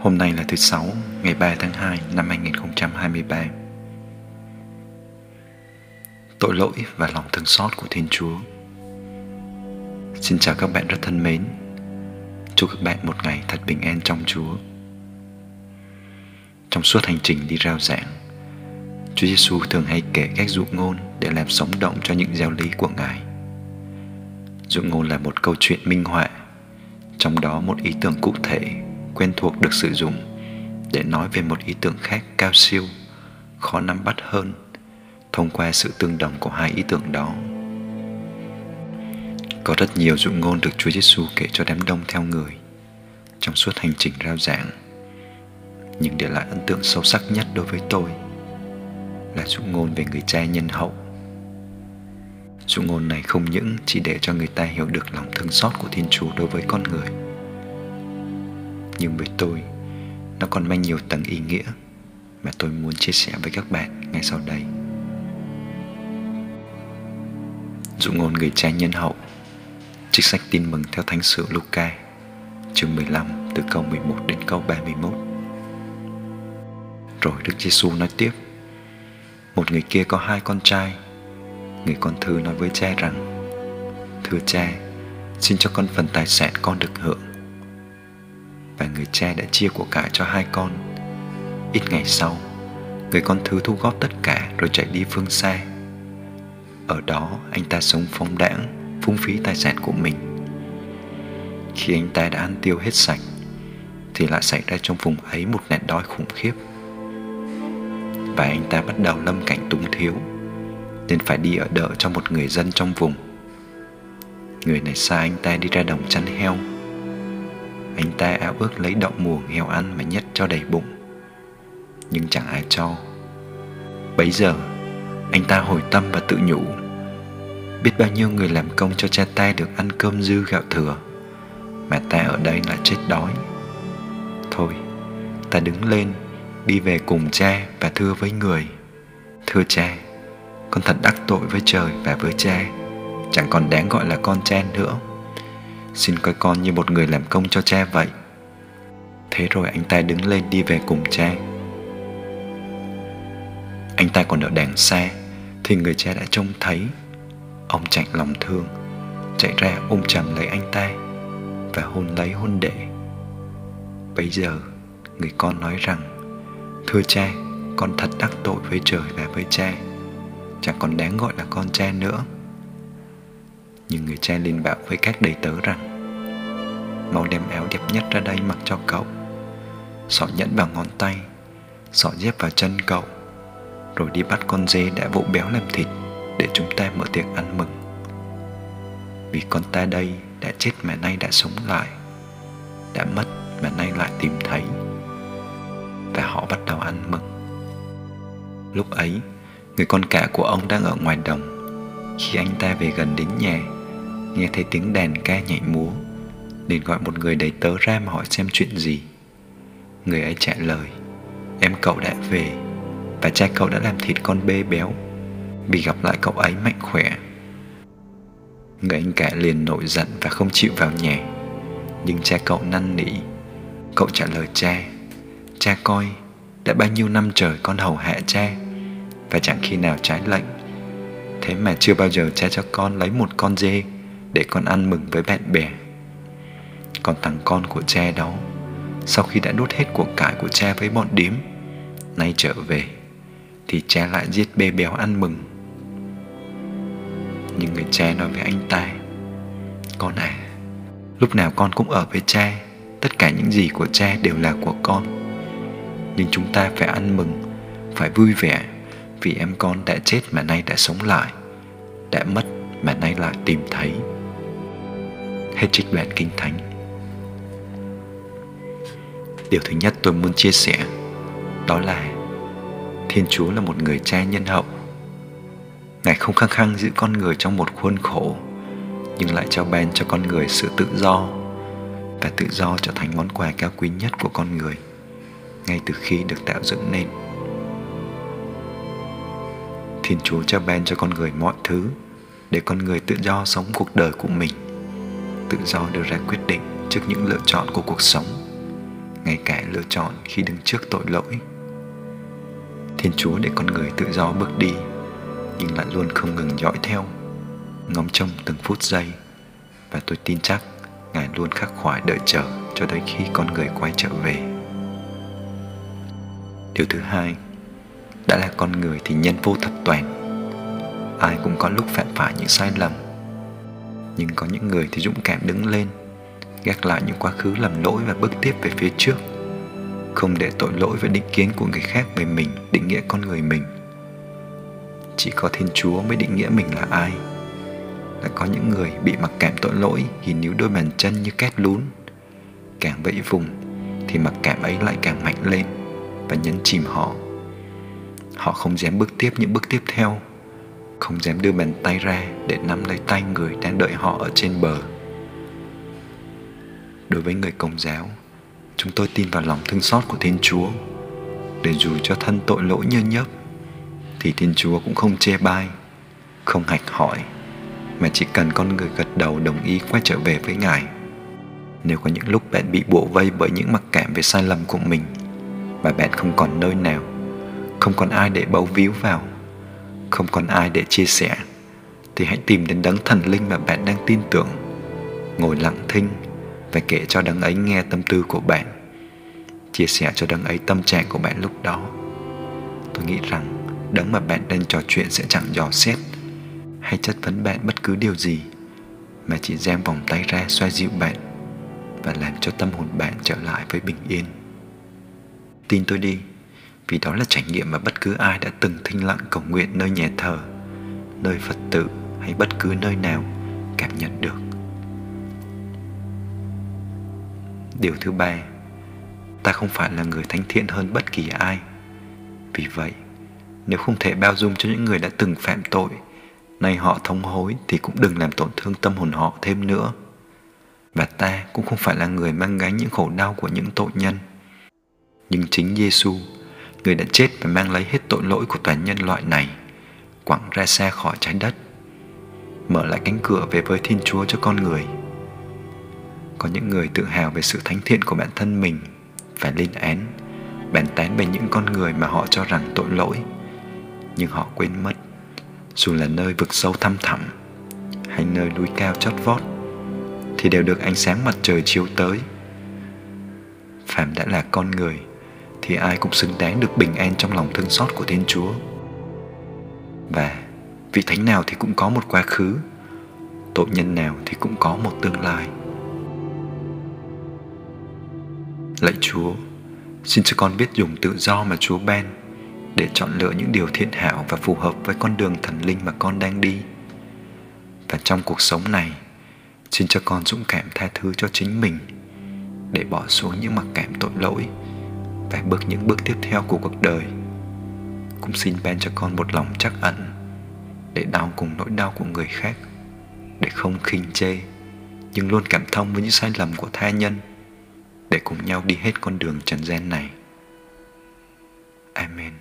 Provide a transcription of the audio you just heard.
Hôm nay là thứ Sáu, ngày 3 tháng 2 năm 2023. Tội lỗi và lòng thương xót của Thiên Chúa Xin chào các bạn rất thân mến Chúc các bạn một ngày thật bình an trong Chúa Trong suốt hành trình đi rao giảng Chúa Giêsu thường hay kể các dụ ngôn để làm sống động cho những giáo lý của Ngài. Dụ ngôn là một câu chuyện minh họa, trong đó một ý tưởng cụ thể, quen thuộc được sử dụng để nói về một ý tưởng khác cao siêu, khó nắm bắt hơn thông qua sự tương đồng của hai ý tưởng đó. Có rất nhiều dụ ngôn được Chúa Giêsu kể cho đám đông theo người trong suốt hành trình rao giảng, nhưng để lại ấn tượng sâu sắc nhất đối với tôi là dụ ngôn về người cha nhân hậu. Dụ ngôn này không những chỉ để cho người ta hiểu được lòng thương xót của Thiên Chúa đối với con người, nhưng với tôi, nó còn mang nhiều tầng ý nghĩa mà tôi muốn chia sẻ với các bạn ngay sau đây. Dụ ngôn người cha nhân hậu Trích sách tin mừng theo Thánh sử Luca chương 15 từ câu 11 đến câu 31 Rồi Đức Giêsu nói tiếp một người kia có hai con trai. Người con thứ nói với cha rằng thưa cha xin cho con phần tài sản con được hưởng và người cha đã chia của cải cho hai con. Ít ngày sau, người con thứ thu góp tất cả rồi chạy đi phương xa. Ở đó, anh ta sống phóng đãng, phung phí tài sản của mình. Khi anh ta đã ăn tiêu hết sạch, thì lại xảy ra trong vùng ấy một nạn đói khủng khiếp. Và anh ta bắt đầu lâm cảnh túng thiếu, nên phải đi ở đỡ cho một người dân trong vùng. Người này xa anh ta đi ra đồng chăn heo anh ta ao ước lấy đậu mùa heo ăn mà nhét cho đầy bụng. Nhưng chẳng ai cho. Bấy giờ, anh ta hồi tâm và tự nhủ. Biết bao nhiêu người làm công cho cha ta được ăn cơm dư gạo thừa, mà ta ở đây là chết đói. Thôi, ta đứng lên, đi về cùng cha và thưa với người. Thưa cha, con thật đắc tội với trời và với cha, chẳng còn đáng gọi là con cha nữa xin coi con như một người làm công cho cha vậy. Thế rồi anh ta đứng lên đi về cùng cha. Anh ta còn ở đằng xa thì người cha đã trông thấy. Ông chạy lòng thương chạy ra ôm chầm lấy anh ta và hôn lấy hôn đệ. Bấy giờ người con nói rằng Thưa cha, con thật đắc tội với trời và với cha. Chẳng còn đáng gọi là con cha nữa. Nhưng người cha liền bảo với các đầy tớ rằng Mau đem áo đẹp nhất ra đây mặc cho cậu Sọ nhẫn vào ngón tay Sọ dép vào chân cậu Rồi đi bắt con dê đã vỗ béo làm thịt Để chúng ta mở tiệc ăn mừng Vì con ta đây đã chết mà nay đã sống lại Đã mất mà nay lại tìm thấy và họ bắt đầu ăn mừng. Lúc ấy, người con cả của ông đang ở ngoài đồng. Khi anh ta về gần đến nhà, nghe thấy tiếng đàn ca nhảy múa, liền gọi một người đầy tớ ra mà hỏi xem chuyện gì. Người ấy trả lời, em cậu đã về và cha cậu đã làm thịt con bê béo vì gặp lại cậu ấy mạnh khỏe. Người anh cả liền nổi giận và không chịu vào nhà, nhưng cha cậu năn nỉ. Cậu trả lời cha, Cha coi, đã bao nhiêu năm trời con hầu hạ cha và chẳng khi nào trái lệnh. Thế mà chưa bao giờ cha cho con lấy một con dê để con ăn mừng với bạn bè. Còn thằng con của cha đó, sau khi đã đốt hết của cải của cha với bọn điếm, nay trở về, thì cha lại giết bê béo ăn mừng. Nhưng người cha nói với anh ta, con à, lúc nào con cũng ở với cha, tất cả những gì của cha đều là của con nhưng chúng ta phải ăn mừng phải vui vẻ vì em con đã chết mà nay đã sống lại đã mất mà nay lại tìm thấy hết trích đoạn kinh thánh. Điều thứ nhất tôi muốn chia sẻ, đó là thiên chúa là một người cha nhân hậu. Ngài không khăng khăng giữ con người trong một khuôn khổ, nhưng lại trao ban cho con người sự tự do và tự do trở thành món quà cao quý nhất của con người ngay từ khi được tạo dựng nên. Thiên chúa trao ban cho con người mọi thứ để con người tự do sống cuộc đời của mình tự do đưa ra quyết định trước những lựa chọn của cuộc sống, ngay cả lựa chọn khi đứng trước tội lỗi. Thiên chúa để con người tự do bước đi, nhưng lại luôn không ngừng dõi theo, ngóng trông từng phút giây. Và tôi tin chắc ngài luôn khắc khoải đợi chờ cho tới khi con người quay trở về. Điều thứ hai, đã là con người thì nhân vô thập toàn. Ai cũng có lúc phạm phải những sai lầm nhưng có những người thì dũng cảm đứng lên, gác lại những quá khứ lầm lỗi và bước tiếp về phía trước. Không để tội lỗi và định kiến của người khác về mình, định nghĩa con người mình. Chỉ có thiên chúa mới định nghĩa mình là ai. Là có những người bị mặc cảm tội lỗi, thì níu đôi bàn chân như két lún. Càng vẫy vùng, thì mặc cảm ấy lại càng mạnh lên và nhấn chìm họ. Họ không dám bước tiếp những bước tiếp theo không dám đưa bàn tay ra để nắm lấy tay người đang đợi họ ở trên bờ. Đối với người công giáo, chúng tôi tin vào lòng thương xót của thiên chúa. Để dù cho thân tội lỗi nhơ nhớp, thì thiên chúa cũng không chê bai, không hạch hỏi, mà chỉ cần con người gật đầu đồng ý quay trở về với ngài. Nếu có những lúc bạn bị bộ vây bởi những mặc cảm về sai lầm của mình và bạn không còn nơi nào, không còn ai để bấu víu vào không còn ai để chia sẻ, thì hãy tìm đến đấng thần linh mà bạn đang tin tưởng. Ngồi lặng thinh và kể cho đấng ấy nghe tâm tư của bạn. Chia sẻ cho đấng ấy tâm trạng của bạn lúc đó. Tôi nghĩ rằng đấng mà bạn đang trò chuyện sẽ chẳng dò xét hay chất vấn bạn bất cứ điều gì, mà chỉ giang vòng tay ra xoa dịu bạn và làm cho tâm hồn bạn trở lại với bình yên. Tin tôi đi vì đó là trải nghiệm mà bất cứ ai đã từng thinh lặng cầu nguyện nơi nhà thờ, nơi phật tử hay bất cứ nơi nào cảm nhận được. Điều thứ ba, ta không phải là người thánh thiện hơn bất kỳ ai. Vì vậy, nếu không thể bao dung cho những người đã từng phạm tội, nay họ thống hối thì cũng đừng làm tổn thương tâm hồn họ thêm nữa. Và ta cũng không phải là người mang gánh những khổ đau của những tội nhân. Nhưng chính Giêsu người đã chết và mang lấy hết tội lỗi của toàn nhân loại này, quẳng ra xa khỏi trái đất, mở lại cánh cửa về với thiên chúa cho con người. Có những người tự hào về sự thánh thiện của bản thân mình và lên án, bàn tán về những con người mà họ cho rằng tội lỗi, nhưng họ quên mất, dù là nơi vực sâu thăm thẳm hay nơi núi cao chót vót, thì đều được ánh sáng mặt trời chiếu tới. Phạm đã là con người thì ai cũng xứng đáng được bình an trong lòng thương xót của thiên chúa. Và vị thánh nào thì cũng có một quá khứ, tội nhân nào thì cũng có một tương lai. Lạy chúa, xin cho con biết dùng tự do mà chúa ban để chọn lựa những điều thiện hảo và phù hợp với con đường thần linh mà con đang đi. Và trong cuộc sống này, xin cho con dũng cảm tha thứ cho chính mình để bỏ xuống những mặc cảm tội lỗi và bước những bước tiếp theo của cuộc đời. Cũng xin ban cho con một lòng chắc ẩn để đau cùng nỗi đau của người khác, để không khinh chê, nhưng luôn cảm thông với những sai lầm của tha nhân, để cùng nhau đi hết con đường trần gian này. Amen.